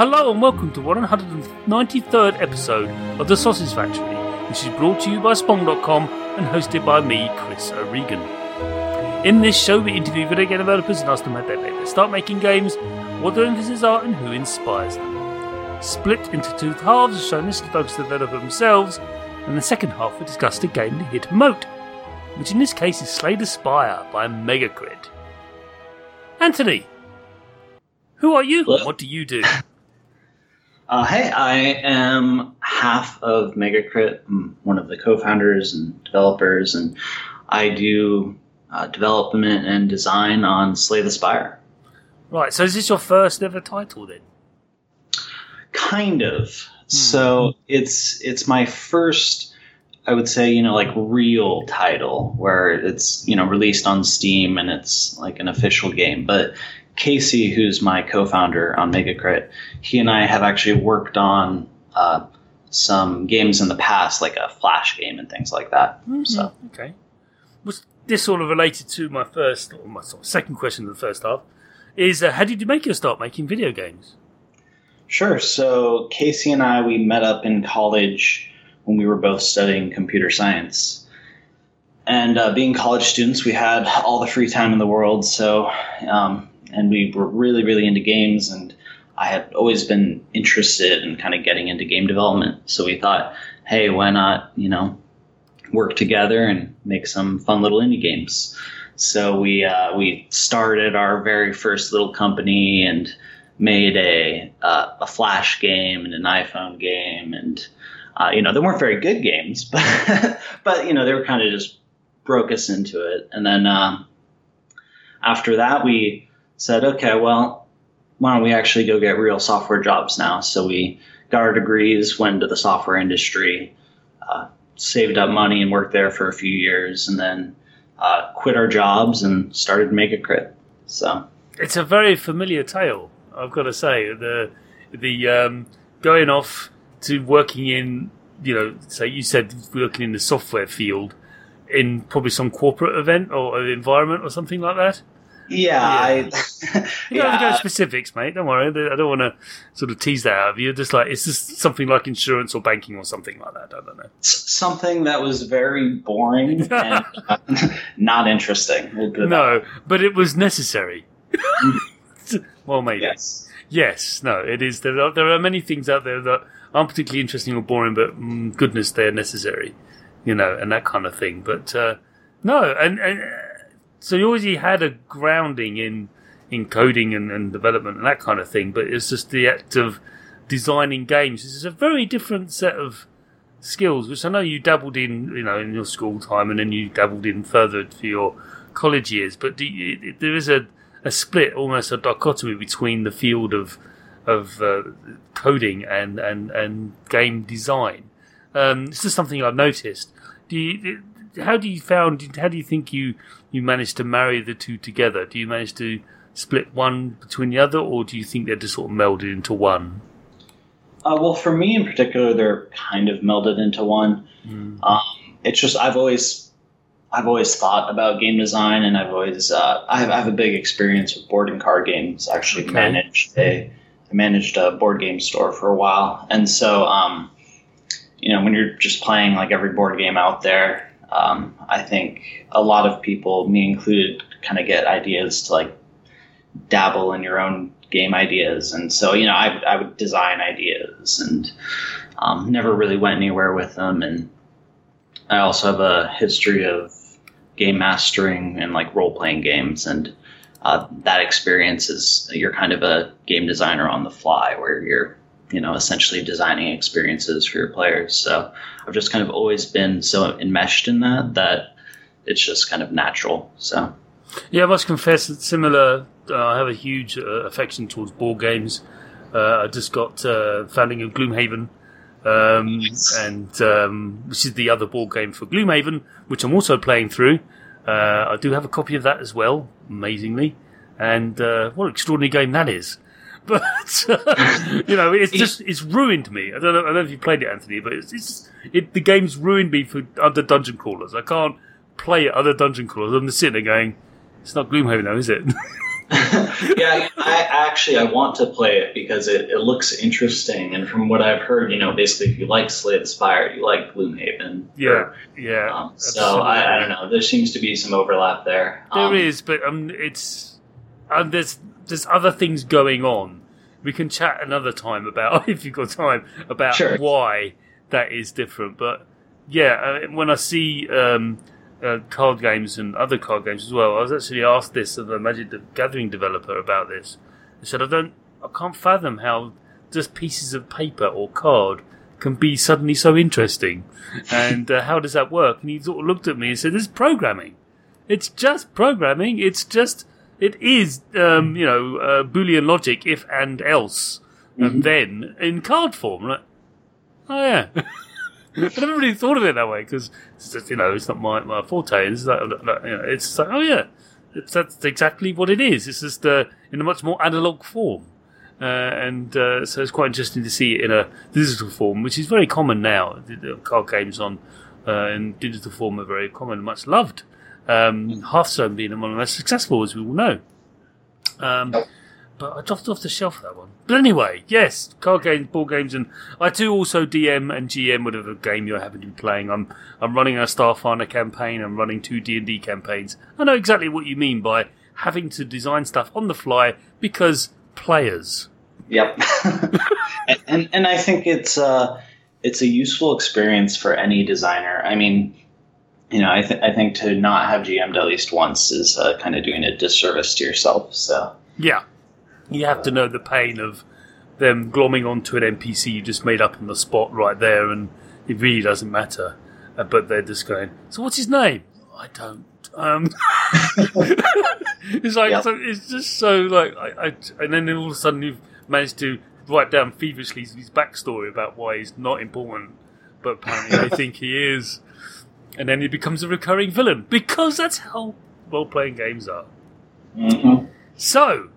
Hello and welcome to 193rd episode of The Sausage Factory, which is brought to you by Spong.com and hosted by me, Chris O'Regan. In this show, we interview video game developers and ask them how they start making games, what their influences are, and who inspires them. Split into two halves, the show this to focus the developer themselves, and the second half we discuss the game they hit promote, which in this case is Slay the Spire by Megacrit. Anthony, who are you? What do you do? Uh, hey, I am half of Megacrit. I'm one of the co-founders and developers, and I do uh, development and design on Slay the Spire. Right, so is this your first ever title then? Kind of. So it's it's my first, I would say, you know, like real title where it's you know released on Steam and it's like an official game. But Casey, who's my co-founder on Megacrit, he and I have actually worked on uh, some games in the past, like a Flash game and things like that. So Okay. Was this sort of related to my first or my sort of second question of the first half? Is uh, how did you make your start making video games? Sure. So Casey and I, we met up in college when we were both studying computer science. And uh, being college students, we had all the free time in the world. So, um, and we were really, really into games. And I had always been interested in kind of getting into game development. So we thought, hey, why not, you know, work together and make some fun little indie games. So we uh, we started our very first little company and made a uh, a flash game and an iPhone game and uh, you know they weren't very good games but but you know they were kind of just broke us into it and then um, after that we said okay well why don't we actually go get real software jobs now so we got our degrees went into the software industry uh, saved up money and worked there for a few years and then uh, quit our jobs and started Megacrit so It's a very familiar tale, I've got to say. The the um, going off to working in, you know, say you said working in the software field in probably some corporate event or environment or something like that. Yeah, I. You don't have to go specifics, mate. Don't worry. I don't want to sort of tease that out of you. Just like it's just something like insurance or banking or something like that. I don't know. s- something that was very boring and uh, not interesting. We'll put it that No, but it was necessary. well, maybe. Yes. Yes, no, it is. There are, there are many things out there that aren't particularly interesting or boring, but mm, goodness, they're necessary, you know, and that kind of thing. But uh, no, and, and uh, so you already had a grounding in in coding and, and development and that kind of thing, but it's just the act of designing games. This is a very different set of skills, which I know you dabbled in, you know, in your school time, and then you dabbled in further for your college years. But you, there is a a split, almost a dichotomy between the field of of uh, coding and, and, and game design. Um, it's just something I've noticed. Do you, how do you found? How do you think you you manage to marry the two together? Do you manage to split one between the other, or do you think they're just sort of melded into one? Uh, well, for me in particular, they're kind of melded into one. Um, it's just I've always, I've always thought about game design, and I've always, uh, I, have, I have a big experience with board and card games. I Actually, Okay. managed a, I managed a board game store for a while, and so, um, you know, when you're just playing like every board game out there, um, I think a lot of people, me included, kind of get ideas to like dabble in your own game ideas. And so, you know, I, I would design ideas and um, never really went anywhere with them. And I also have a history of game mastering and like role playing games. And uh, that experience is you're kind of a game designer on the fly where you're, you know, essentially designing experiences for your players. So I've just kind of always been so enmeshed in that that it's just kind of natural. So. Yeah, I must confess that similar. Uh, I have a huge uh, affection towards board games. Uh, I just got uh, Founders of Gloomhaven, um, and um, which is the other board game for Gloomhaven, which I'm also playing through. Uh, I do have a copy of that as well, amazingly, and uh, what an extraordinary game that is! But uh, you know, it's just it's ruined me. I don't know. I don't know if you played it, Anthony, but it's, it's it, the game's ruined me for other dungeon crawlers. I can't play other dungeon crawlers. I'm just sitting there going, "It's not Gloomhaven, though, is it?" yeah, I actually I want to play it because it, it looks interesting, and from what I've heard, you know, basically if you like Slay the Spire, you like Gloomhaven. Yeah, yeah. Um, so I, I don't know. There seems to be some overlap there. There Um, is, but um, it's um, there's there's other things going on. We can chat another time about if you've got time about Sure. why that is different. But yeah, uh, when I see um, uh, card games and other card games as well, I was actually asked this of a Magic the Gathering developer about this. I said I don't, I can't fathom how just pieces of paper or card can be suddenly so interesting, and uh, how does that work? And he sort of looked at me and said, "It's programming." It's just programming. It's just it is um, you know uh, Boolean logic, if and else, and then in card form. Like, oh yeah, I never really thought of it that way because you know it's not my, my forte. It's like, like, you know, it's like oh yeah, it's, that's exactly what it is. It's just uh, in a much more analog form. Uh, and uh, so it's quite interesting to see it in a digital form, which is very common now. The- the Card games on uh, in digital form are very common, and much loved. Um, Hearthstone being one of the most successful, as we all know. Um, but I dropped off the shelf that one. But anyway, yes, card games, board games, and I do also DM and GM whatever game you're happen to be playing. I'm I'm running a Starfinder campaign. I'm running two D and D campaigns. I know exactly what you mean by having to design stuff on the fly because players. Yep. and, and and I think it's uh it's a useful experience for any designer. I mean, you know, I th- I think to not have GM'd at least once is uh, kind of doing a disservice to yourself. So Yeah, you have to know the pain of them glomming onto an NPC you just made up on the spot right there, and it really doesn't matter. Uh, but they're just going. So what's his name? I don't. Um, it's like Yep. so, it's just so like I, I and then all of a sudden you've managed to write down feverishly his backstory about why he's not important, but apparently they think he is, and then he becomes a recurring villain because that's how role playing games are. Mhm. So,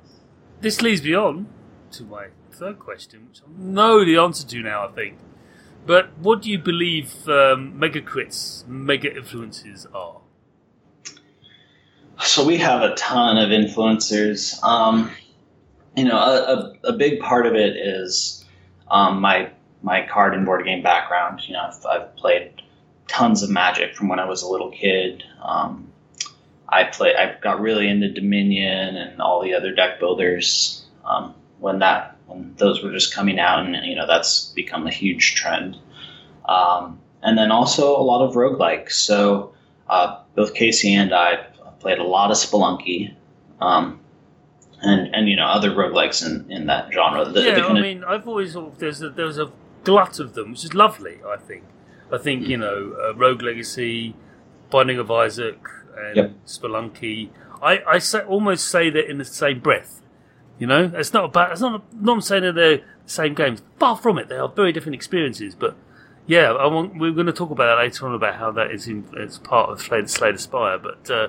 this leads me on to my third question, which I know the answer to now, I think. But what do you believe um, MegaCrit's, mega influences are? So we have a ton of influencers. Um, you know, a, a, a big part of it is um, my my card and board game background. You know, I've, I've played tons of Magic from when I was a little kid. Um, I play. I got really into Dominion and all the other deck builders um, when that when those were just coming out, and you know that's become a huge trend. Um, and then also a lot of roguelikes. So uh, both Casey and I played a lot of Spelunky, um, and and you know other roguelikes in, in that genre. The, yeah, the I mean, I've always thought there's a, there's a glut of them, which is lovely. I think. I think you know, uh, Rogue Legacy, Binding of Isaac, and Yep. Spelunky. I I say, almost say that in the same breath. You know, it's not about. It's not. Not saying that they're the same games. Far from it. They are very different experiences. But yeah, I want. We're going to talk about that later on about how that is in, it's part of Slay, Slay the Spire. But uh,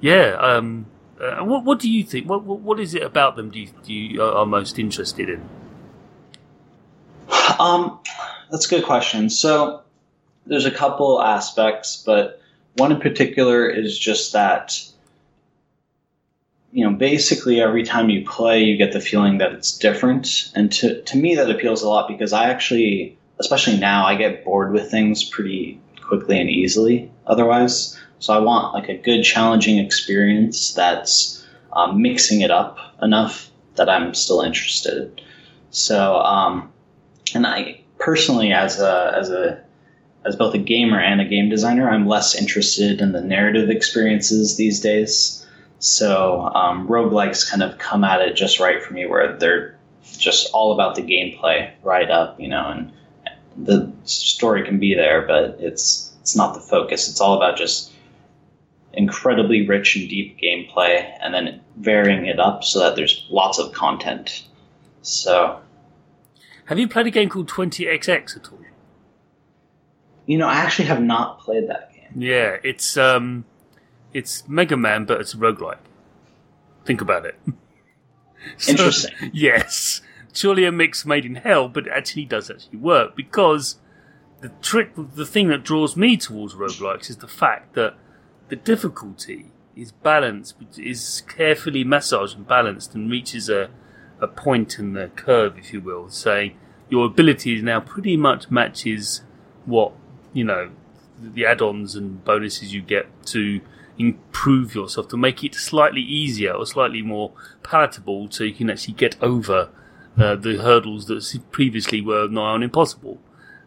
yeah, um, uh, what what do you think? What what, what is it about them? Do you, do you are are most interested in? Um, that's a good question. So there's a couple aspects, but one in particular is just that you know basically every time you play you get the feeling that it's different. And to, to me that appeals a lot because i actually especially now i get bored with things pretty quickly and easily otherwise. So i want like a good challenging experience that's um, mixing it up enough that i'm still interested. So um, and I personally, as a as a as both a gamer and a game designer, I'm less interested in the narrative experiences these days. So um, roguelikes kind of come at it just right for me, where they're just all about the gameplay right up, you know, and the story can be there, but it's it's not the focus. It's all about just incredibly rich and deep gameplay, and then varying it up so that there's lots of content. So Have you played a game called Twenty XX at all? You know, I actually have not played that game. Yeah, it's um, it's Mega Man, but it's roguelike. Think about it. So- Interesting. yes, surely a mix made in hell, but it actually does actually work because the trick, the thing that draws me towards roguelikes is the fact that the difficulty is balanced, is carefully massaged and balanced, and reaches a a point in the curve, if you will, saying your abilities now pretty much matches what you know the add-ons and bonuses you get to improve yourself to make it slightly easier or slightly more palatable, so you can actually get over uh, the hurdles that previously were nigh on impossible.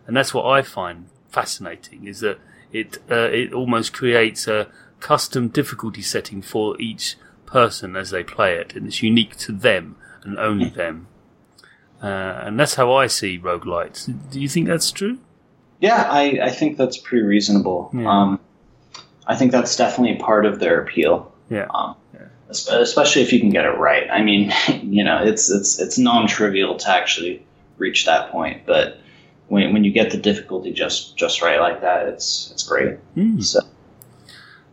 And that's what I find fascinating is that it uh, it almost creates a custom difficulty setting for each person as they play it, and it's unique to them and only them. Uh, and that's how I see roguelites. Do you think that's true? Yeah, I, I think that's pretty reasonable. Yeah. Um, I think that's definitely part of their appeal. Yeah. Um, es- especially if you can get it right. I mean, you know, it's it's it's non-trivial to actually reach that point, but when, when you get the difficulty just just right like that, it's it's great. Mm. So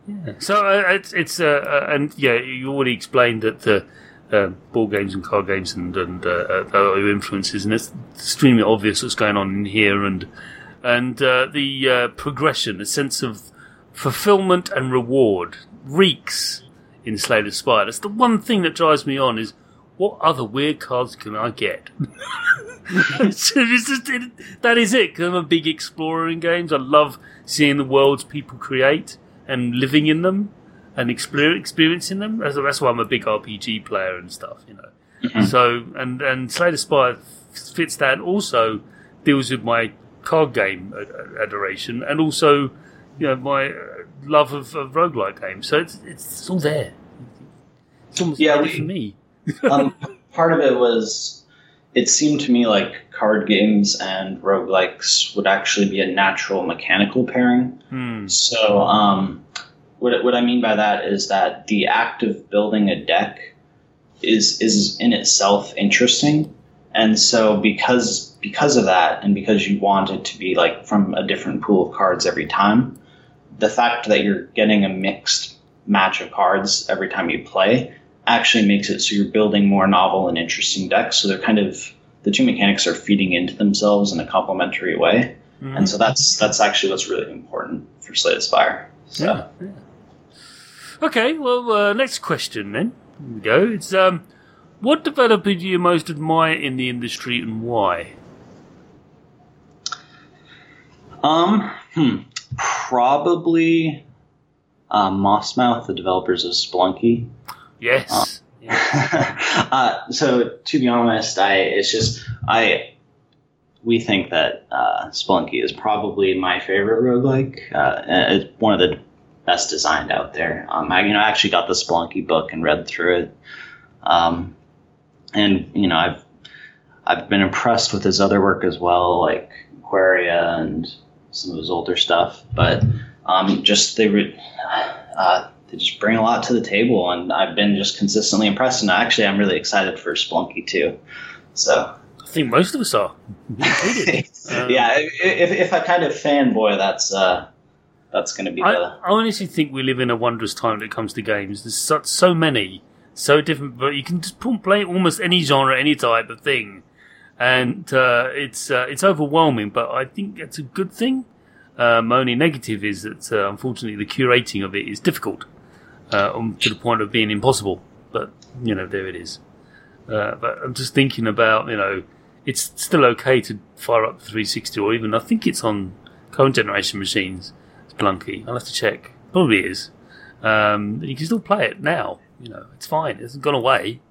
Yeah. So uh, it's it's uh, uh, and yeah, you already explained that the uh, ball games and card games and and uh, uh, influences, and it's extremely obvious what's going on in here, and and uh, the uh, progression, a sense of fulfillment and reward reeks in Slay the Spire. That's the one thing that drives me on is what other weird cards can I get? It's just- it- that is it. I'm a big explorer in games. I love seeing the worlds people create and living in them and exper- experiencing them. That's, why I'm a big RPG player and stuff, you know. So and and Slay the Spire fits that. And also deals with my card game adoration and also you know my love of, of roguelike games. So it's it's all there. It's almost Yeah, we- for me. um, part of it was it seemed to me like card games and roguelikes would actually be a natural mechanical pairing. Hmm. So, um, what, what I mean by that is that the act of building a deck is is in itself interesting, and so because because of that, and because you want it to be like from a different pool of cards every time, the fact that you're getting a mixed match of cards every time you play actually makes it so you're building more novel and interesting decks. So they're kind of the two mechanics are feeding into themselves in a complementary way, Mhm. and so that's that's actually what's really important for Slay the Spire. So. Yeah, yeah. Okay, well, uh, next question then. Here we go. It's um, what developer do you most admire in the industry and why? Um, hmm, probably uh, Mossmouth, the developers of Spelunky. Yes. Yeah. uh, so to be honest, I it's just I we think that uh, Spelunky is probably my favorite roguelike. Uh, it's one of the best designed out there. Um, I you know I actually got the Spelunky book and read through it. Um, and you know I've I've been impressed with his other work as well, like Aquaria and some of his older stuff. But um, just they re- uh, they just bring a lot to the table, and I've been just consistently impressed. And actually, I'm really excited for Spelunky too. So I think most of us are. Um, yeah, if, if I kind of fanboy, that's uh, that's going to be I, the I honestly think we live in a wondrous time when it comes to games. There's such, so many, so different, but you can just play almost any genre, any type of thing, and uh, it's uh, it's overwhelming. But I think it's a good thing. My only negative is that uh, unfortunately the curating of it is difficult, uh, um, to the point of being impossible. But you know, there it is. Uh, but I'm just thinking about you know, it's still okay to fire up 360 or even I think it's on current generation machines. It's Spelunky. I'll have to check. Probably is. Um, you can still play it now. You know, it's fine. It hasn't gone away.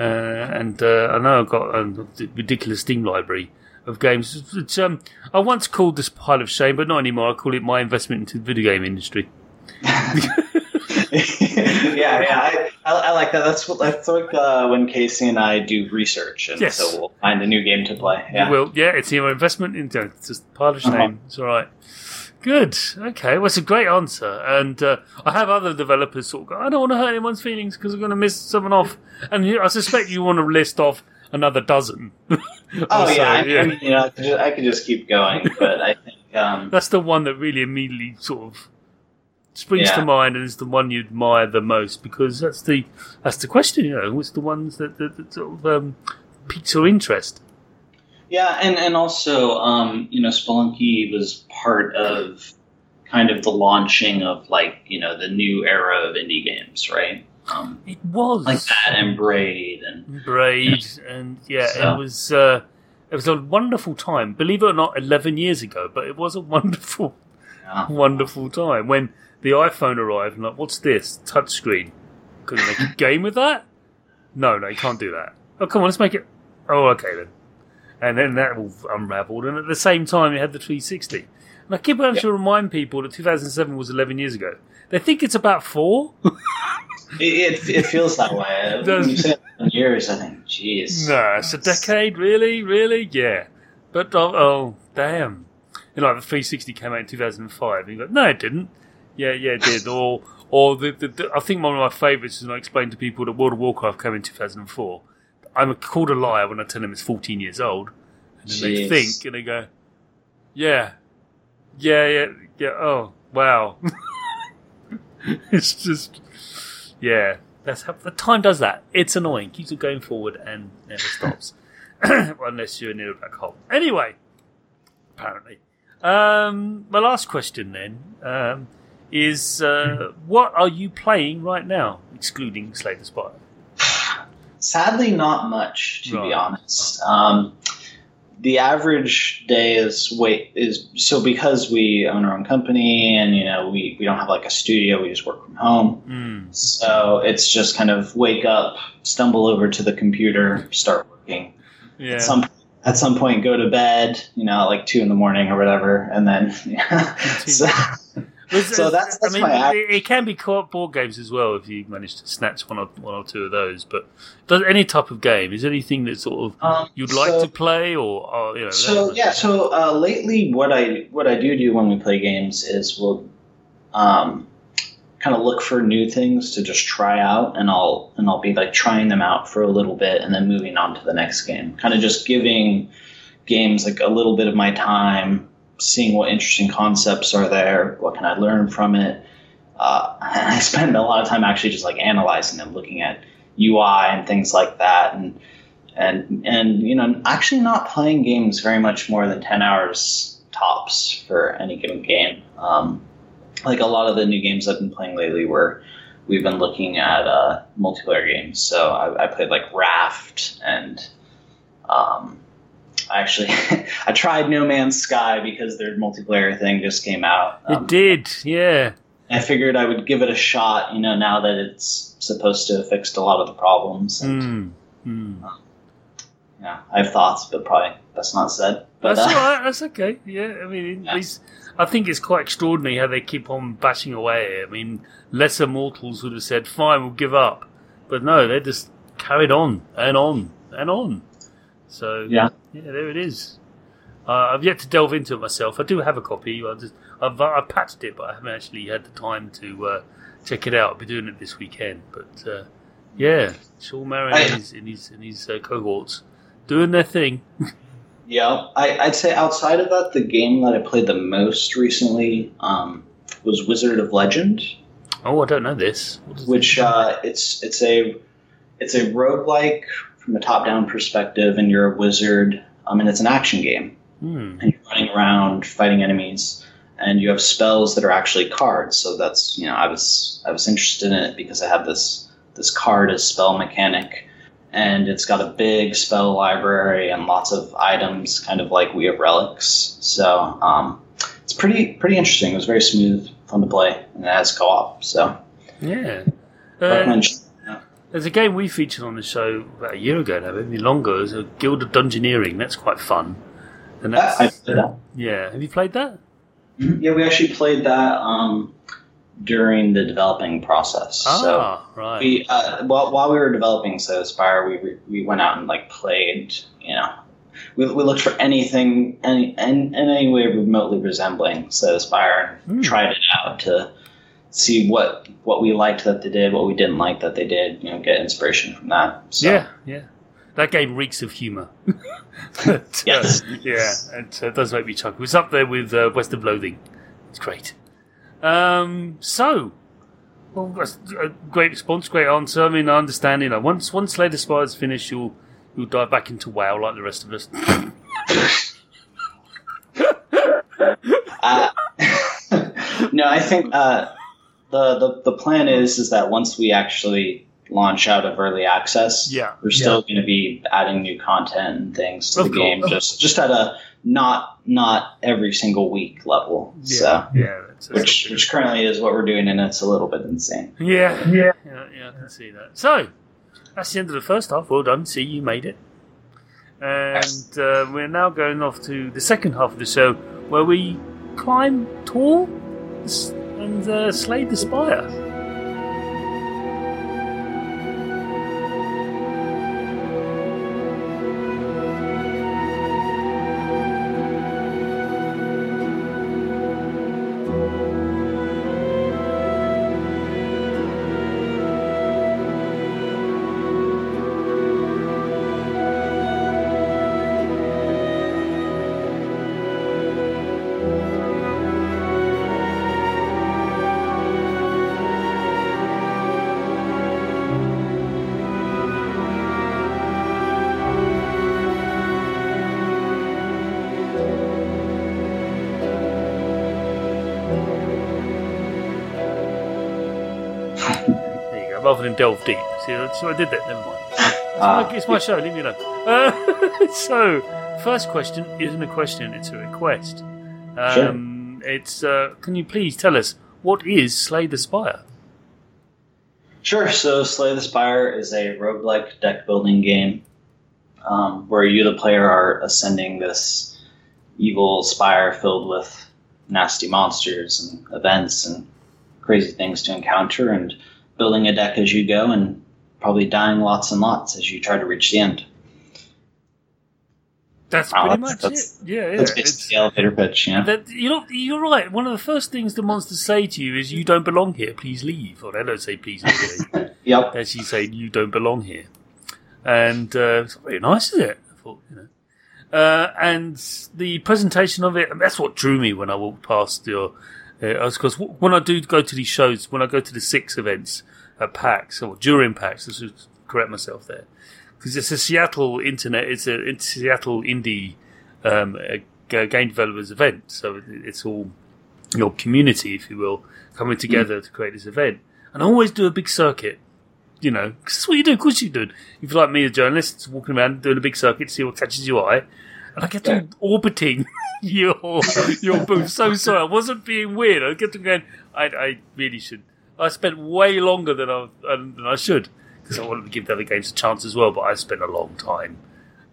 Uh, and uh, I know I've got a ridiculous Steam library of games. Which, um, I once called this pile of shame, but not anymore. I call it my investment into the video game industry. yeah, yeah, I, I, I like that. That's what that's like uh, when Casey and I do research, and Yes. so we'll find a new game to play. Yeah, Well, yeah, it's your investment into it's just pile of shame. Uh-huh. It's all right. Good. Okay. Well, it's a great answer. And uh, I have other developers sort of go, I don't want to hurt anyone's feelings because I'm going to miss someone off. And you- I suspect you want to list off another dozen. Oh So, yeah, I, I mean, you know, I could, just, I could just keep going, but I think um, That's the one that really immediately sort of springs Yeah. to mind and is the one you admire the most because that's the that's the question, you know, what's the ones that, that, that sort of um, piques your interest? Yeah, and and also um, you know, Spelunky was part of kind of the launching of like you know the new era of indie games, right? Um, It was like that and Braid and Braid, and yeah, So- it was uh, it was a wonderful time. Believe it or not, eleven years ago, but it was a wonderful, yeah. wonderful time when the iPhone arrived. And like, what's this touchscreen? Couldn't make a game with that. No, no, you can't do that. Oh, come on, let's make it. Oh, okay then. And then that all unravelled, and at the same time, you had the 360. And I keep having to remind people that 2007 was 11 years ago. They think it's about four. It, it, it feels that way. Does- you years, I think, jeez. No, it's a decade, really, really, yeah. But oh, oh damn! You know, the 360 came out in 2005. And you go, no, it didn't. Yeah, yeah, it did. or, or the, the, the I think one of my favourites is when I explain to people that World of Warcraft came in 2004. I'm called a liar when I tell them it's 14 years old, and then they think and they go, yeah, yeah, yeah, yeah. Oh, wow! it's just, yeah. That's how the time does that. It's annoying. Keeps it going forward and never stops. Unless you're near a black hole. Anyway, apparently. Um, my last question then um, is uh, what are you playing right now, excluding Slay the Spire? Sadly, not much, to be honest. Um, the average day is wait is so because we own our own company and you know we, we don't have like a studio we just work from home Mm. so it's just kind of wake up stumble over to the computer start working Yeah. at some at some point go to bed you know like two in the morning or whatever and then yeah. so, So that's- that's I mean, my it, it can be co-op board games as well if you manage to snatch one or one or two of those. But does any type of game is there anything that sort of um, you'd like so- to play or, or you know? So yeah, so uh, lately, what I what I do do when we play games is we'll um, kind of look for new things to just try out, and I'll and I'll be like trying them out for a little bit, and then moving on to the next game. Kind of just giving games like a little bit of my time, seeing what interesting concepts are there, what can I learn from it. Uh, I spend a lot of time actually just like analyzing them, looking at UI and things like that, and and and you know actually not playing games very much more than 10 hours tops for any given game um, like a lot of the new games i've been playing lately were we've been looking at uh, multiplayer games so I, I played like raft and um, I actually i tried no man's sky because their multiplayer thing just came out it Um, did. Yeah. i figured i would give it a shot you know now that it's supposed to have fixed a lot of the problems and Mm. Mm. yeah, I have thoughts, but probably that's not said. But That's uh, all right. That's okay. Yeah, I mean, Yeah. I think it's quite extraordinary how they keep on bashing away. I mean, lesser mortals would have said, "Fine, we'll give up," but no, they just carried on and on and on. So Yeah. yeah, there it is. Uh, I've yet to delve into it myself. I do have a copy. I just, I've, I've patched it, but I haven't actually had the time to uh, check it out. I'll be doing it this weekend. But uh, yeah, Sean Murray I- and his, and his, and his uh, cohorts doing their thing. yeah, I, I'd say outside of that, the game that I played the most recently um, was Wizard of Legend, Oh, I don't know this. Which uh, it's it's a it's a roguelike from a top-down perspective, and you're a wizard. I mean, it's an action game, Hmm. and you're running around fighting enemies, and you have spells that are actually cards. So that's you know, I was I was interested in it because I have this this card as spell mechanic, and it's got a big spell library and lots of items, kind of like we have relics. So um, it's pretty pretty interesting. It was very smooth, fun to play, and it has co-op. So Yeah. Recommend. There's a game we featured on the show about a year ago now, maybe longer. It's a Guild of Dungeoneering. That's quite fun. And that's played that. yeah. Have you played that? Yeah, we actually played that um, during the developing process. So Ah, right. we uh, while, while we were developing so aspire we, we we went out and like played you know we, we looked for anything any in, in any way remotely resembling so aspire and Hmm. tried it out to see what what we liked that they did what we didn't like that they did you know get inspiration from that so Yeah, yeah. That game reeks of humour. But, uh, Yes. yeah, it uh, does make me chuckle. It's up there with uh, West of Loathing. It's great. Um, so, well, that's a great response, great answer. I mean, I understand. You know, once once Slay the Spire's finished, you'll you'll dive back into WoW like the rest of us. Uh, no, I think uh, the, the the plan is is that once we actually launch out of early access, Yeah. we're still going to be adding new content and things to Of the game, just just at a not not every single week level. Yeah, So, yeah, that's, that's which which currently is what we're doing, and it's a little bit insane. yeah, yeah, yeah, yeah, I can see that. So that's the end of the first half. Well done. See, you made it. And uh, we're now going off to the second half of the show, where we climb tall s- and uh, slay the spire. Rather than delve deep. See, what I did that. Never mind. It's, Ah, my, it's my show. Leave me alone. Uh, so, first question isn't a question; it's a request. Um, It's. Uh, can you please tell us what is Slay the Spire? Sure. So, Slay the Spire is a roguelike deck building game um, where you, the player, are ascending this evil spire filled with nasty monsters and events and crazy things to encounter, and building a deck as you go, and probably dying lots and lots as you try to reach the end. That's Wow, pretty that's- much that's- it. Yeah, yeah. That's it's- basically the elevator pitch, yeah. That, you know, you're right. One of the first things the monsters say to you is, "You don't belong here. Please leave." Or they don't say, "Please leave." Yep. They actually say, "You don't belong here," and uh, it's very nice, is it? I thought, you know. Uh, and the presentation of it, that's what drew me when I walked past your. Uh, because when I do go to these shows, when I go to the six events at PAX or during PAX, I should correct myself there, because it's a Seattle internet, it's a it's Seattle indie um, game developers event, so it's all your community, if you will, coming together to create this event. And I always do a big circuit, you know, 'cause that's what you do. Of course you do. If you're like me, a journalist, walking around doing a big circuit to see what catches your eye, and I get to orbiting your your booth. So sorry, I wasn't being weird. I get to going. I, I really should. I spent way longer than I than I should because I wanted to give the other games a chance as well. But I spent a long time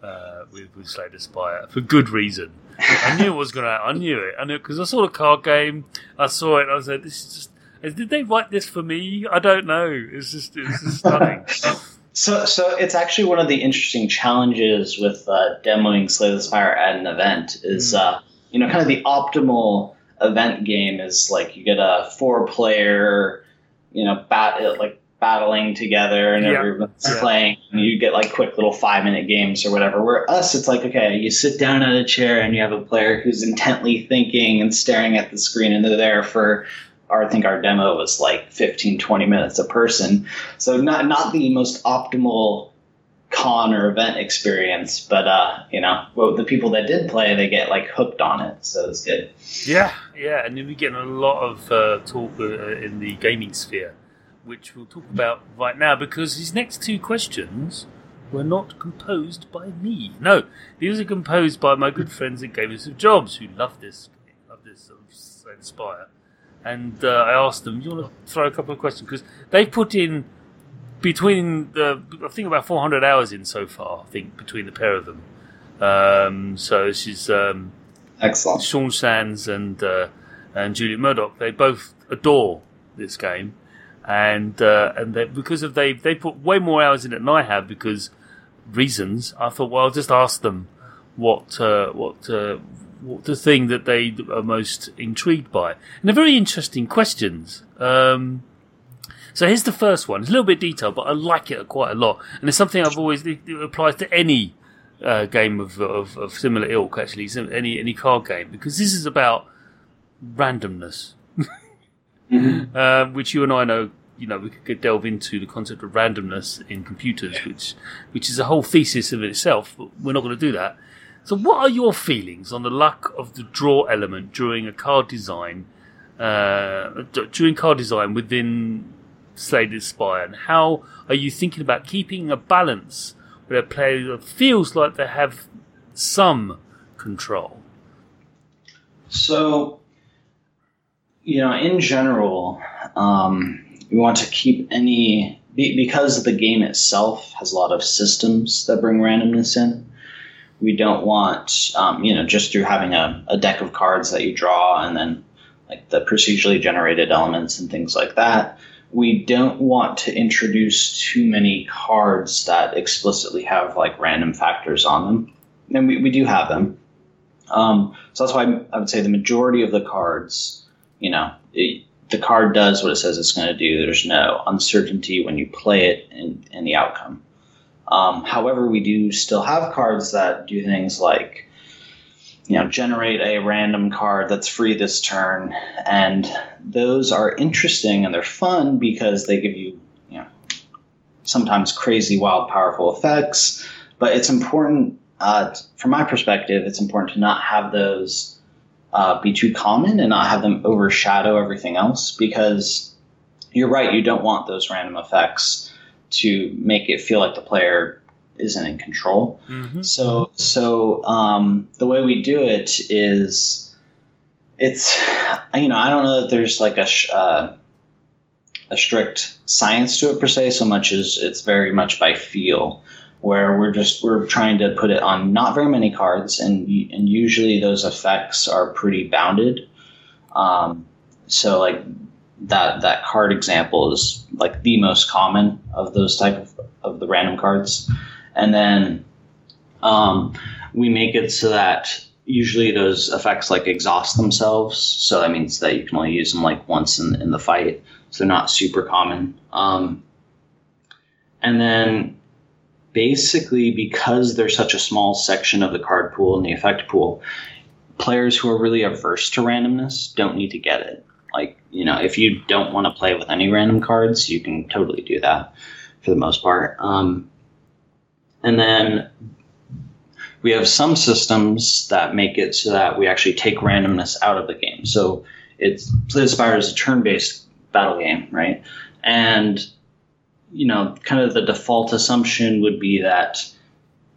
uh, with, with Slay the Spire for good reason. I knew it was going to. I knew it. I knew because I saw the card game. I saw it. and I was like, "This is just." Did they write this for me? I don't know. It's just it's just stunning. So, so it's actually one of the interesting challenges with uh, demoing Slay the Spire at an event is, Mm. uh, you know, kind of the optimal event game is like you get a four-player, you know, bat like battling together and everyone's playing, and you get like quick little five-minute games or whatever. Where us, it's like okay, you sit down at a chair and you have a player who's intently thinking and staring at the screen, and they're there for. Our, I think our demo was like 15, 20 minutes a person. So not not the most optimal con or event experience, but uh, you know, well, the people that did play, they get like hooked on it, so it's good. Yeah, yeah, and then we're getting a lot of uh, talk uh, in the gaming sphere, which we'll talk about right now because these next two questions were not composed by me. No, these are composed by my good friends at Gamers With Jobs who love this, love this um, Inspire. And uh, I asked them, "Do you want to throw a couple of questions?" Because they put in between the, I think about 400 hours in so far. I think between the pair of them. Um, so she's. Um, Excellent. Sean Sands and uh, and Julian Murdoch, they both adore this game, and uh, and they, because of they they put way more hours in it than I have because reasons. I thought, well, I'll just ask them what uh, what uh, what the thing that they are most intrigued by, and they're very interesting questions. Um, so here's the first one. It's a little bit detailed, but I like it quite a lot, and it's something I've always it applies to any uh, game of, of, of similar ilk, actually, any any card game, because this is about randomness, um, which you and I know. You know, we could delve into the concept of randomness in computers, which which is a whole thesis of itself. But we're not going to do that. So, what are your feelings on the luck of the draw element during a card design uh, during card design within Slay the Spire, and how are you thinking about keeping a balance where a player feels like they have some control? So, you know, in general, um, we want to keep any because the game itself has a lot of systems that bring randomness in. We don't want, um, you know, just through having a, a deck of cards that you draw and then like the procedurally generated elements and things like that. We don't want to introduce too many cards that explicitly have like random factors on them. And we, we do have them. Um, so that's why I would say the majority of the cards, you know, it, the card does what it says it's going to do. There's no uncertainty when you play it and, in the outcome. Um, however, we do still have cards that do things like, you know, generate a random card that's free this turn, and those are interesting and they're fun because they give you, you know, sometimes crazy, wild, powerful effects. But it's important, uh, from my perspective, it's important to not have those uh, be too common and not have them overshadow everything else because you're right, you don't want those random effects to make it feel like the player isn't in control. Mm-hmm. So, so um, the way we do it is, it's you know I don't know that there's like a uh, a strict science to it per se, so much as it's very much by feel where we're just we're trying to put it on not very many cards, and and usually those effects are pretty bounded. Um, so like that that card example is like the most common of those type of, of the random cards, and then um, we make it so that usually those effects like exhaust themselves. So that means that you can only use them like once in, in the fight. So they're not super common. Um, and then basically because there's such a small section of the card pool and the effect pool, players who are really averse to randomness don't need to get it. Like, you know, if you don't want to play with any random cards, you can totally do that for the most part. Um, and then we have some systems that make it so that we actually take randomness out of the game. So it's Slay is a turn-based battle game, right? And you know, kind of the default assumption would be that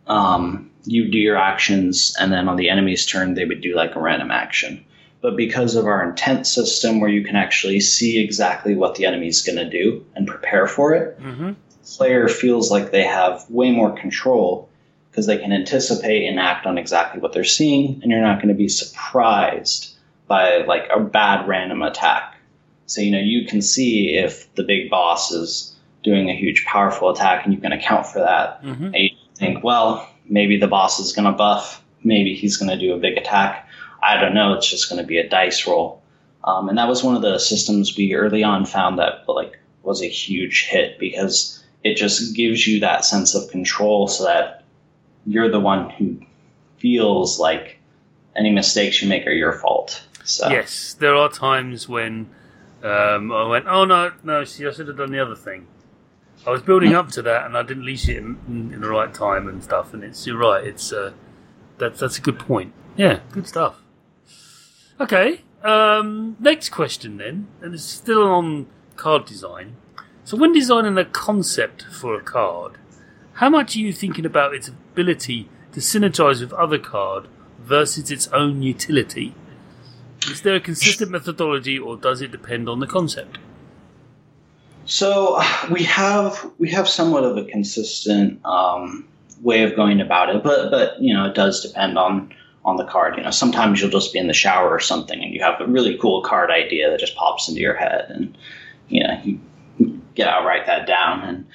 um, you do your actions, and then on the enemy's turn, they would do like a random action. But because of our intent system, where you can actually see exactly what the enemy is going to do and prepare for it, mm-hmm. Player feels like they have way more control because they can anticipate and act on exactly what they're seeing, and you're not going to be surprised by like a bad random attack. So you know you can see if the big boss is doing a huge powerful attack and you can account for that. Mm-hmm. And you think, well, maybe the boss is going to buff, maybe he's going to do a big attack. I don't know. It's just going to be a dice roll. Um, and that was one of the systems we early on found that like was a huge hit because it just gives you that sense of control so that you're the one who feels like any mistakes you make are your fault. So. Yes, there are times when um, I went, "Oh no, no, see, I should have done the other thing," I was building up to that, and I didn't leash it in, in, in the right time and stuff. And it's you're right. It's uh, that's that's a good point. Yeah, good stuff. Okay, um, next question then, and it's still on card design. So, when designing a concept for a card, how much are you thinking about its ability to synergize with other card versus its own utility? Is there a consistent methodology, or does it depend on the concept? So we have we have somewhat of a consistent um, way of going about it, but but you know it does depend on on the card. You know, sometimes you'll just be in the shower or something, and you have a really cool card idea that just pops into your head, and you know you get out, write that down, and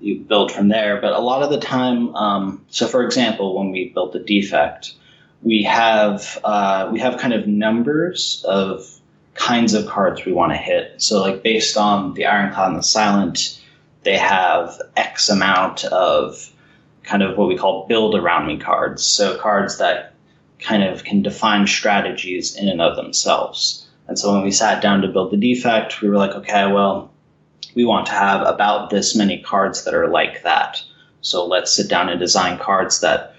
you build from there. But a lot of the time, um, so for example, when we built the defect, we have uh, we have kind of numbers of kinds of cards we want to hit. So, like based on the Ironclad and the Silent, they have X amount of kind of what we call build around me cards. So, cards that kind of can define strategies in and of themselves. And so, when we sat down to build the defect, we were like, okay, well, we want to have about this many cards that are like that. So, let's sit down and design cards that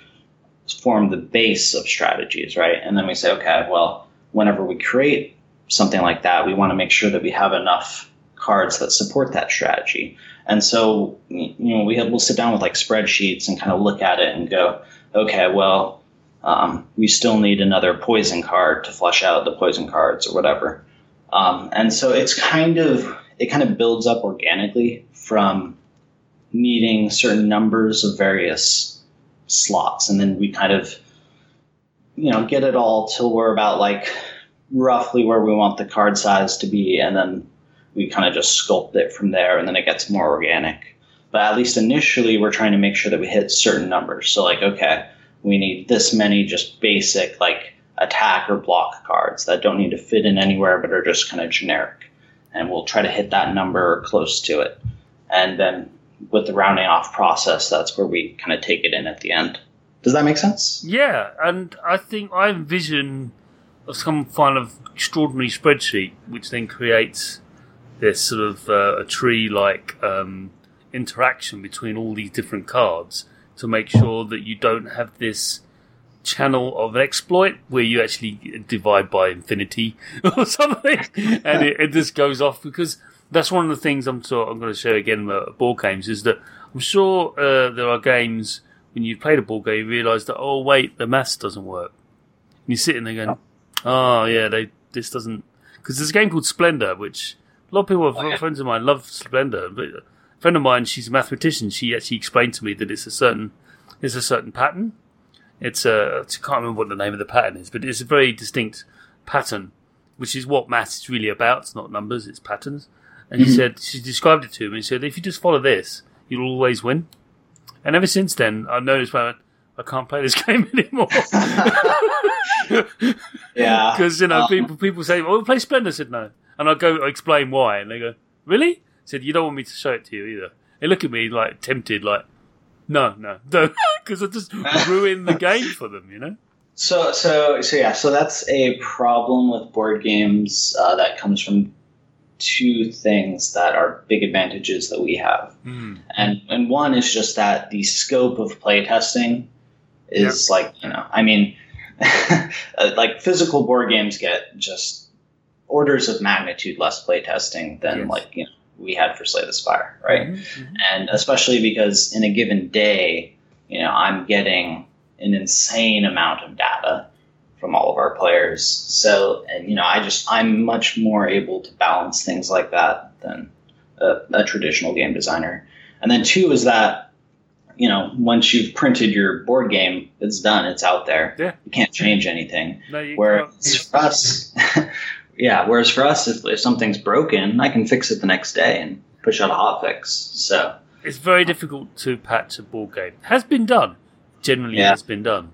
form the base of strategies, right? And then we say, okay, well, whenever we create something like that, we want to make sure that we have enough cards that support that strategy. And so, you know, we have, we'll sit down with like spreadsheets and kind of look at it and go, okay, well, um, we still need another poison card to flush out the poison cards or whatever. Um, and so it's kind of it kind of builds up organically from needing certain numbers of various slots, and then we kind of you know get it all till we're about like roughly where we want the card size to be, and then we kind of just sculpt it from there, and then it gets more organic. But at least initially, we're trying to make sure that we hit certain numbers. So like, okay, we need this many just basic like attack or block cards that don't need to fit in anywhere but are just kind of generic. And we'll try to hit that number close to it. And then with the rounding off process, that's where we kind of take it in at the end. Does that make sense? Yeah, and I think I envision some kind of extraordinary spreadsheet which then creates this sort of uh, a tree like um, interaction between all these different cards to make sure that you don't have this channel of an exploit where you actually divide by infinity or something, and it, it, just goes off because that's one of the things I'm sort I'm going to show again about board games is that I'm sure uh, there are games when you play the board game you realise that oh wait the maths doesn't work. And you're sitting there going, oh yeah, they this doesn't because there's a game called Splendor which a lot of people, oh, yeah. friends of mine, love Splendor, but a friend of mine, she's a mathematician. She actually explained to me that it's a certain, it's a certain pattern, it's a, I can't remember what the name of the pattern is, but it's a very distinct pattern, which is what maths is really about. It's not numbers, it's patterns. And mm-hmm. he said, she described it to me. He said, if you just follow this, you'll always win. And ever since then, I've noticed, well, I can't play this game anymore. yeah. Because, you know, um, people, people say, oh, play Splendor. I said, no. And I go explain why. And they go, really? I said, you don't want me to show it to you either. They look at me like tempted, like, no, no, because it just ruin the game for them, you know. So, so, so yeah. So that's a problem with board games uh, that comes from two things that are big advantages that we have, mm. and and one is just that the scope of playtesting is yep. like you know, I mean, like physical board games get just orders of magnitude less playtesting than yes. like you know we had for Slay the Spire, right? Mm-hmm, mm-hmm. And especially because in a given day, you know, I'm getting an insane amount of data from all of our players. So, and you know, I just I'm much more able to balance things like that than a, a traditional game designer. And then two is that you know, once you've printed your board game, it's done. It's out there. Yeah. You can't change anything. No, Whereas for us, yeah. Whereas for us, if, if something's broken, I can fix it the next day and push out a hotfix. So it's very difficult to patch a board game. Has been done. Generally, yeah. has been done.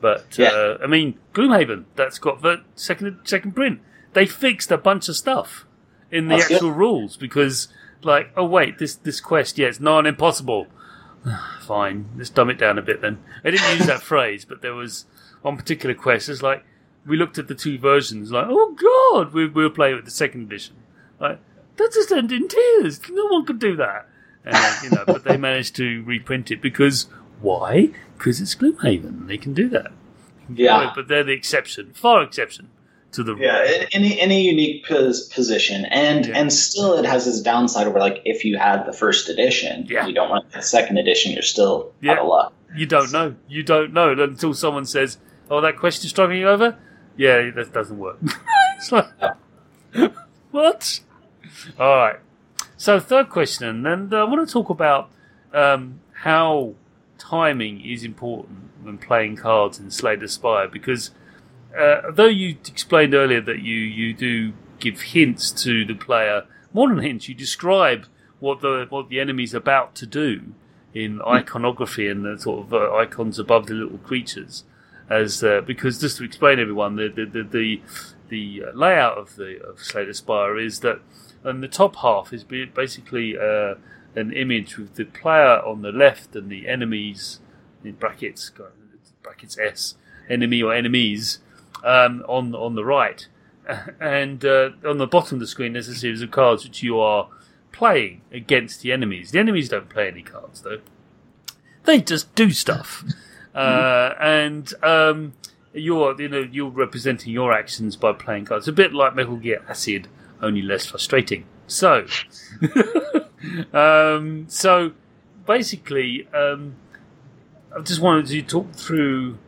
But yeah. uh, I mean, Gloomhaven that's got the second second print. They fixed a bunch of stuff in the that's actual good. rules because, like, oh wait, this this quest, yeah, it's non impossible. Fine, let's dumb it down a bit then. I didn't use that phrase, but there was one particular quest. It's like we looked at the two versions, like, oh god, we, we'll play with the second edition. Like, that just ended in tears. No one could do that. And, uh, you know, but they managed to reprint it because why? Because it's Gloomhaven. They can do that. Yeah. But they're the exception, far exception to the yeah. In, in a unique pos- position, and yeah. and still it has its downside where like if you had the first edition, yeah. you don't want the second edition, you're still yeah. out of luck. You don't know. You don't know until someone says, "Oh, that question you over." Yeah, that doesn't work. like, what? All right. So, third question, and uh, I want to talk about um, how timing is important when playing cards in Slay the Spire because uh, though you explained earlier that you, you do give hints to the player, more than hints, you describe what the what the enemy's about to do in iconography and the sort of uh, icons above the little creatures as uh, because just to explain everyone the the the, the, the layout of the of Slay the Spire is that and the top half is basically uh, an image with the player on the left and the enemies in brackets brackets S enemy or enemies um, on on the right, and uh, on the bottom of the screen there's a series of cards which you are playing against the enemies. The enemies don't play any cards though; they just do stuff. Uh, and um, you're you know you're representing your actions by playing cards. It's A bit like Metal Gear Acid, only less frustrating. So, um, so basically, um, I just wanted to talk through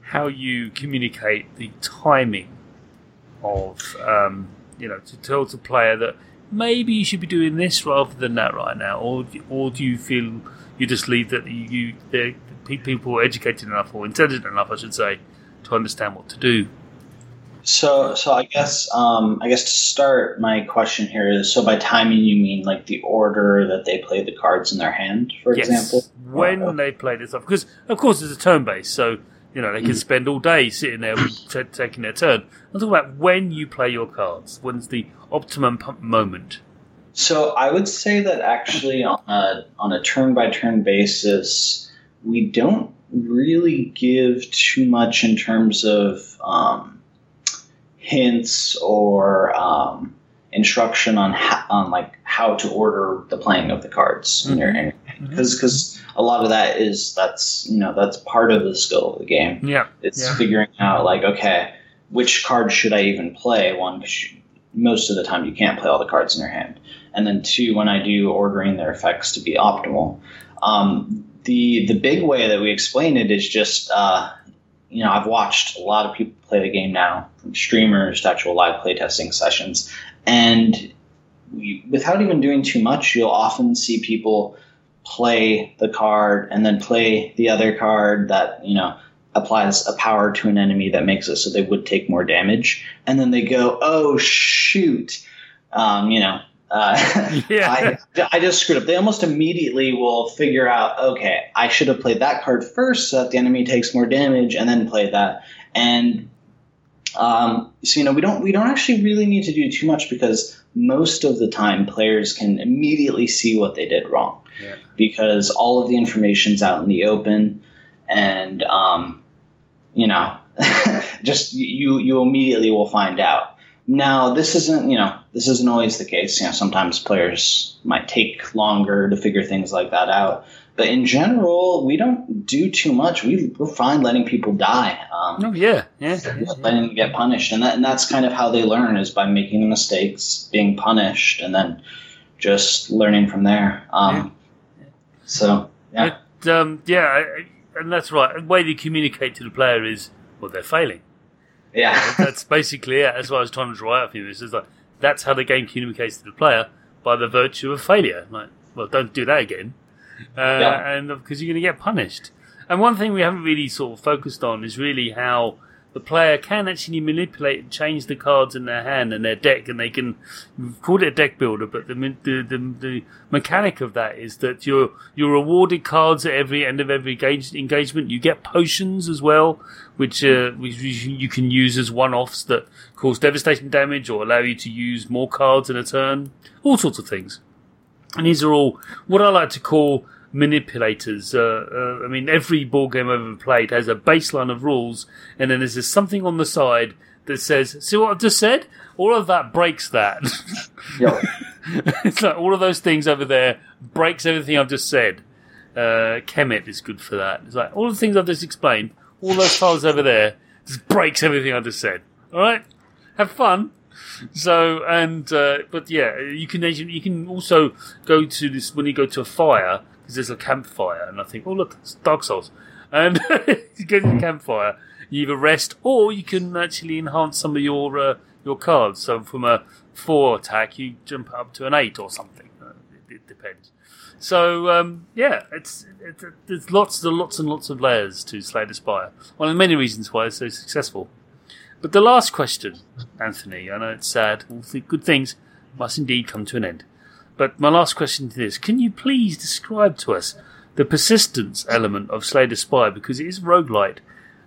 how you communicate the timing of um, you know to tell the player that maybe you should be doing this rather than that right now, or or do you feel you just leave that you, you people educated enough or intelligent enough, I should say, to understand what to do? So, so I guess um, I guess to start, my question here is: so by timing, you mean like the order that they play the cards in their hand, for yes. example? When oh. they play this stuff, because of course it's a turn based, so you know they can mm. spend all day sitting there t- taking their turn. I'm talking about when you play your cards. When's the optimum p- moment? So I would say that actually on a on a turn by turn basis, we don't really give too much in terms of um, hints or um, instruction on how, on like how to order the playing of the cards because mm-hmm. because mm-hmm. a lot of that is that's you know that's part of the skill of the game. Yeah, it's yeah. figuring out like okay, which card should I even play? One, most of the time you can't play all the cards in your hand, and then two, when I do ordering their effects to be optimal. Um, the the big way that we explain it is just uh, you know, I've watched a lot of people play the game now, from streamers to actual live playtesting sessions, and we, without even doing too much, you'll often see people play the card and then play the other card that you know applies a power to an enemy that makes it so they would take more damage, and then they go, "Oh shoot!" Um, you know, uh, yeah. I, I, just screwed up. They almost immediately will figure out, okay, I should have played that card first so that the enemy takes more damage, and then play that. And um, so you know, we don't we don't actually really need to do too much because most of the time players can immediately see what they did wrong yeah. because all of the information's out in the open, and um, you know, just you you immediately will find out. Now, this isn't, you know, this isn't always the case. You know, sometimes players might take longer to figure things like that out. But in general, we don't do too much. We, we're fine letting people die. Um, oh yeah, yeah, letting them get punished, and that and that's kind of how they learn is by making the mistakes, being punished, and then just learning from there. Um, yeah. So yeah, it, um, yeah, and that's right. The way they communicate to the player is, well, they're failing. Yeah, that's basically it. That's what I was trying to draw out for you. Is like that's how the game communicates to the player by the virtue of failure. Like, well, don't do that again, uh, yeah. and because you're going to get punished. And one thing we haven't really sort of focused on is really how the player can actually manipulate and change the cards in their hand and their deck, and they can call it a deck builder. But the, the the, the mechanic of that is that you're you're awarded cards at every end of every engagement. You get potions as well, which uh, which you can use as one-offs that cause devastation damage or allow you to use more cards in a turn. All sorts of things, and these are all what I like to call manipulators. Uh, uh, I mean, every board game I've ever played has a baseline of rules, and then there's something on the side that says, "See what I've just said? All of that breaks that." Yep. it's like all of those things over there breaks everything I've just said. Uh, Kemet is good for that. It's like all the things I've just explained. All those tiles over there just breaks everything I just said. All right, have fun. So and uh, but yeah, you can you can also go to this when you go to a fire because there's a campfire, and I think, oh look, it's Dark Souls, and you get to the campfire, you either rest or you can actually enhance some of your uh, your cards. So from a four attack, you jump up to an eight or something. Uh, it, it, depends. So um, yeah, it's, it's there's lots and lots and lots of layers to Slay the Spire. One of the many reasons why it's so successful. But the last question, Anthony, I know it's sad. All the good things must indeed come to an end. But my last question to this: Can you please describe to us the persistence element of Slay the Spire because it is roguelite,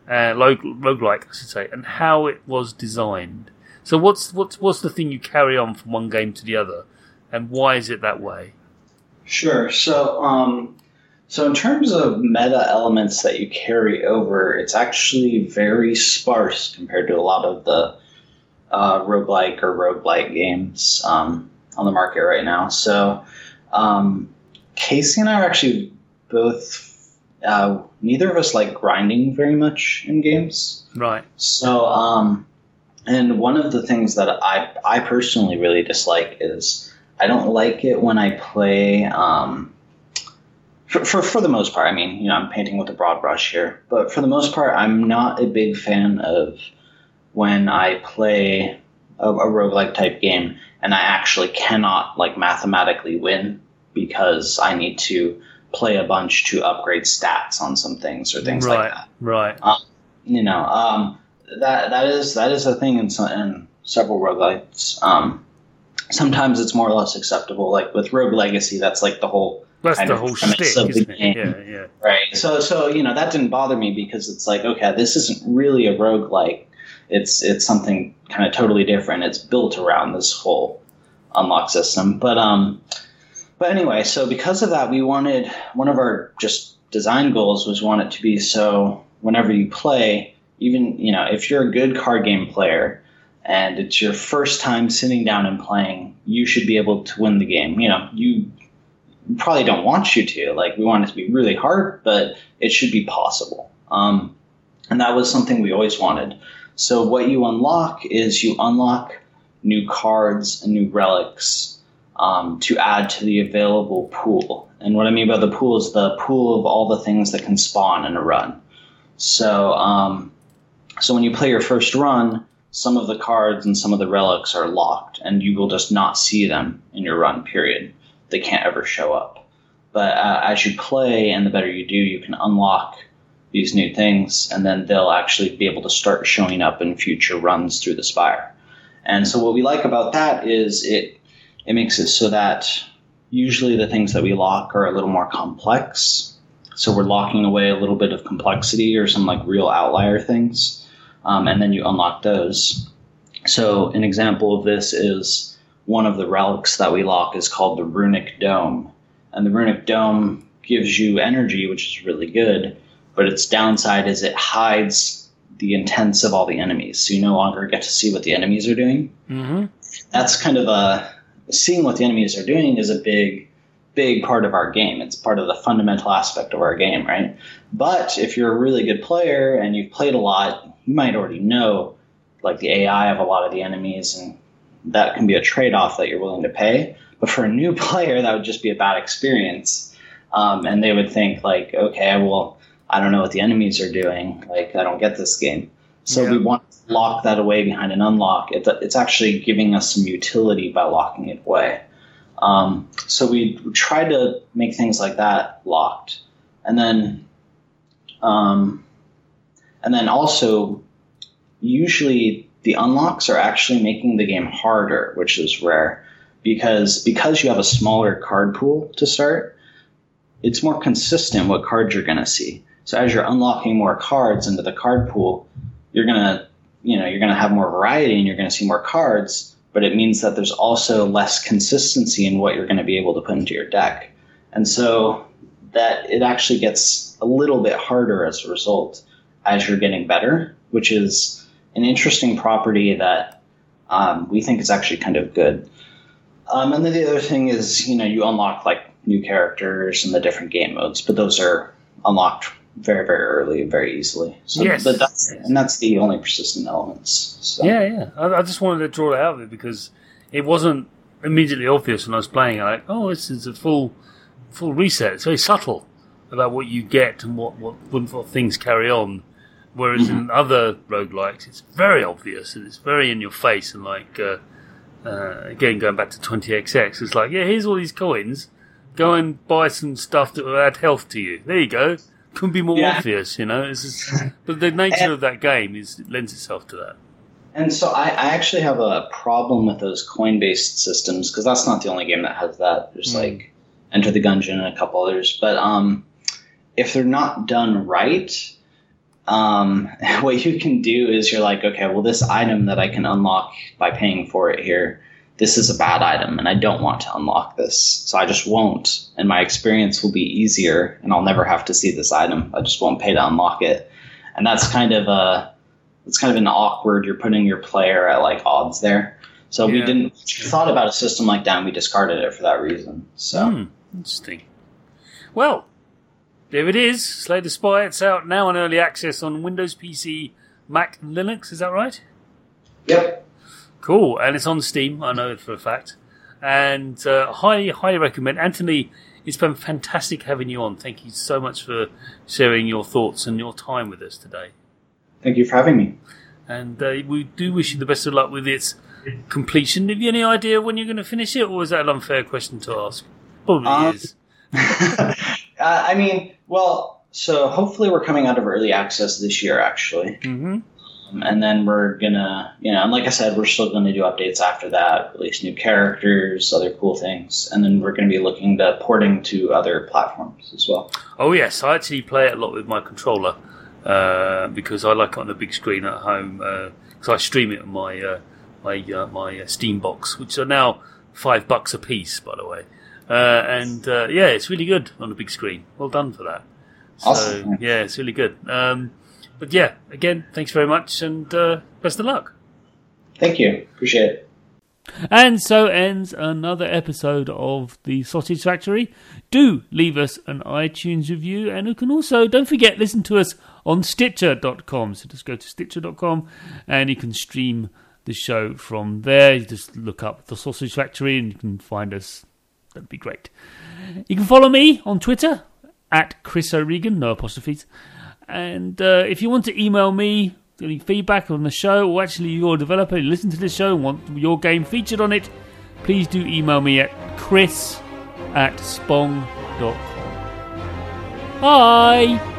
uh, roguelike, I should say, and how it was designed. So what's what's what's the thing you carry on from one game to the other, and why is it that way? Sure. So um, so in terms of meta elements that you carry over, it's actually very sparse compared to a lot of the uh, roguelike or roguelite games. Um, on the market right now. So um, Casey and I are actually both uh, neither of us like grinding very much in games. Right. So, um, and one of the things that I I personally really dislike is I don't like it when I play. Um, for, for, for the most part, I mean, you know, I'm painting with a broad brush here, but for the most part, I'm not a big fan of when I play a, a roguelike type game and I actually cannot like mathematically win because I need to play a bunch to upgrade stats on some things or things right. like that. Right. Um, you know, um, that that is that is a thing in, some, in several roguelites. Um, sometimes it's more or less acceptable. Like with Rogue Legacy, that's like the whole That's kind the of whole shtick, of the game. Yeah, yeah. right. So so you know that didn't bother me because it's like okay, this isn't really a roguelike. It's it's something kind of totally different. It's built around this whole unlock system. But um, but anyway, so because of that, we wanted one of our just design goals was want it to be so whenever you play, even you know if you're a good card game player and it's your first time sitting down and playing, you should be able to win the game. You know, you probably don't want you to. Like we want it to be really hard, but it should be possible. Um, and that was something we always wanted. So what you unlock is you unlock new cards and new relics um, to add to the available pool. And what I mean by the pool is the pool of all the things that can spawn in a run. So um, so when you play your first run, some of the cards and some of the relics are locked, and you will just not see them in your run. Period. They can't ever show up. But uh, as you play, and the better you do, you can unlock these new things, and then they'll actually be able to start showing up in future runs through the Spire. And so, what we like about that is it it makes it so that usually the things that we lock are a little more complex. So we're locking away a little bit of complexity or some like real outlier things, um, and then you unlock those. So an example of this is one of the relics that we lock is called the Runic Dome, and the Runic Dome gives you energy, which is really good. But its downside is it hides the intents of all the enemies, so you no longer get to see what the enemies are doing. Mm-hmm. That's kind of a seeing what the enemies are doing is a big, big part of our game. It's part of the fundamental aspect of our game, right? But if you're a really good player and you've played a lot, you might already know like the AI of a lot of the enemies, and that can be a trade-off that you're willing to pay. But for a new player, that would just be a bad experience, um, and they would think like, okay, well, I don't know what the enemies are doing. Like, I don't get this game. So Yeah. we want to lock that away behind an unlock. It, it's actually giving us some utility by locking it away. Um, so we try to make things like that locked, and then, um, and then also, usually the unlocks are actually making the game harder, which is rare, because because you have a smaller card pool to start, it's more consistent what cards you're going to see. So as you're unlocking more cards into the card pool, you're gonna you know you're gonna have more variety and you're gonna see more cards but it means that there's also less consistency in what you're going to be able to put into your deck. And so that it actually gets a little bit harder as a result as you're getting better which is an interesting property that um, we think is actually kind of good um, and then the other thing is you know you unlock like new characters and the different game modes but those are unlocked very very early very easily so Yes. but that's and that's the only persistent elements so. Yeah, yeah. I, I just wanted to draw it out of it because it wasn't immediately obvious when I was playing. I like, oh, this is a full, full reset. It's very subtle about what you get and what what, what things carry on. Whereas in other roguelikes, it's very obvious and it's very in your face. And like, uh, uh, again, going back to 20XX, it's like, yeah, here's all these coins. Go and buy some stuff that will add health to you. There you go. Couldn't be more Yeah. obvious, you know. It's just, but the nature of that game is it lends itself to that. And so I, I actually have a problem with those coin based systems because that's not the only game that has that. There's Mm. like Enter the Gungeon and a couple others. But um, if they're not done right, um, what you can do is you're like, okay, well, this item that I can unlock by paying for it here, this is a bad item and I don't want to unlock this. So I just won't. And my experience will be easier and I'll never have to see this item. I just won't pay to unlock it. And that's kind of a it's kind of an awkward you're putting your player at like odds there so we didn't we thought about a system like that and we discarded it for that reason so Hmm, interesting. Well, There it is, Slay the Spire. It's out now on early access on Windows PC, Mac, and Linux. Is that right? Yep. Cool, and it's on Steam. I know it for a fact, and uh, highly, highly recommend. Anthony, it's been fantastic having you on. Thank you so much for sharing your thoughts and your time with us today. Thank you for having me. And uh, we do wish you the best of luck with its completion. Have you any idea when you're going to finish it, or is that an unfair question to ask? Probably Um, is. uh, I mean, well, so hopefully we're coming out of early access this year, actually. hmm Um, and then we're gonna, you know, and like I said, we're still gonna do updates after that, release new characters, other cool things, and then we're gonna be looking to porting to other platforms as well. Oh yes, I actually play it a lot with my controller uh, because I like it on the big screen at home. Because I stream it on my uh, my uh, my uh, Steam box, which are now five bucks a piece, by the way. Uh, and uh, yeah, it's really good on the big screen. Well done for that. So Awesome. yeah, it's really good. Um, but yeah, again, thanks very much, and uh, best of luck. Thank you, appreciate it. And so ends another episode of the Sausage Factory. Do leave us an iTunes review, and you can also, don't forget, listen to us on Stitcher.com. So just go to Stitcher.com and you can stream the show from there. You just look up the Sausage Factory and you can find us. That'd be great. You can follow me on Twitter at Chris O'Regan, no apostrophes. And uh, if you want to email me any feedback on the show, or actually you're a developer, you listen to the show and want your game featured on it, please do email me at chris at spong.com. Bye!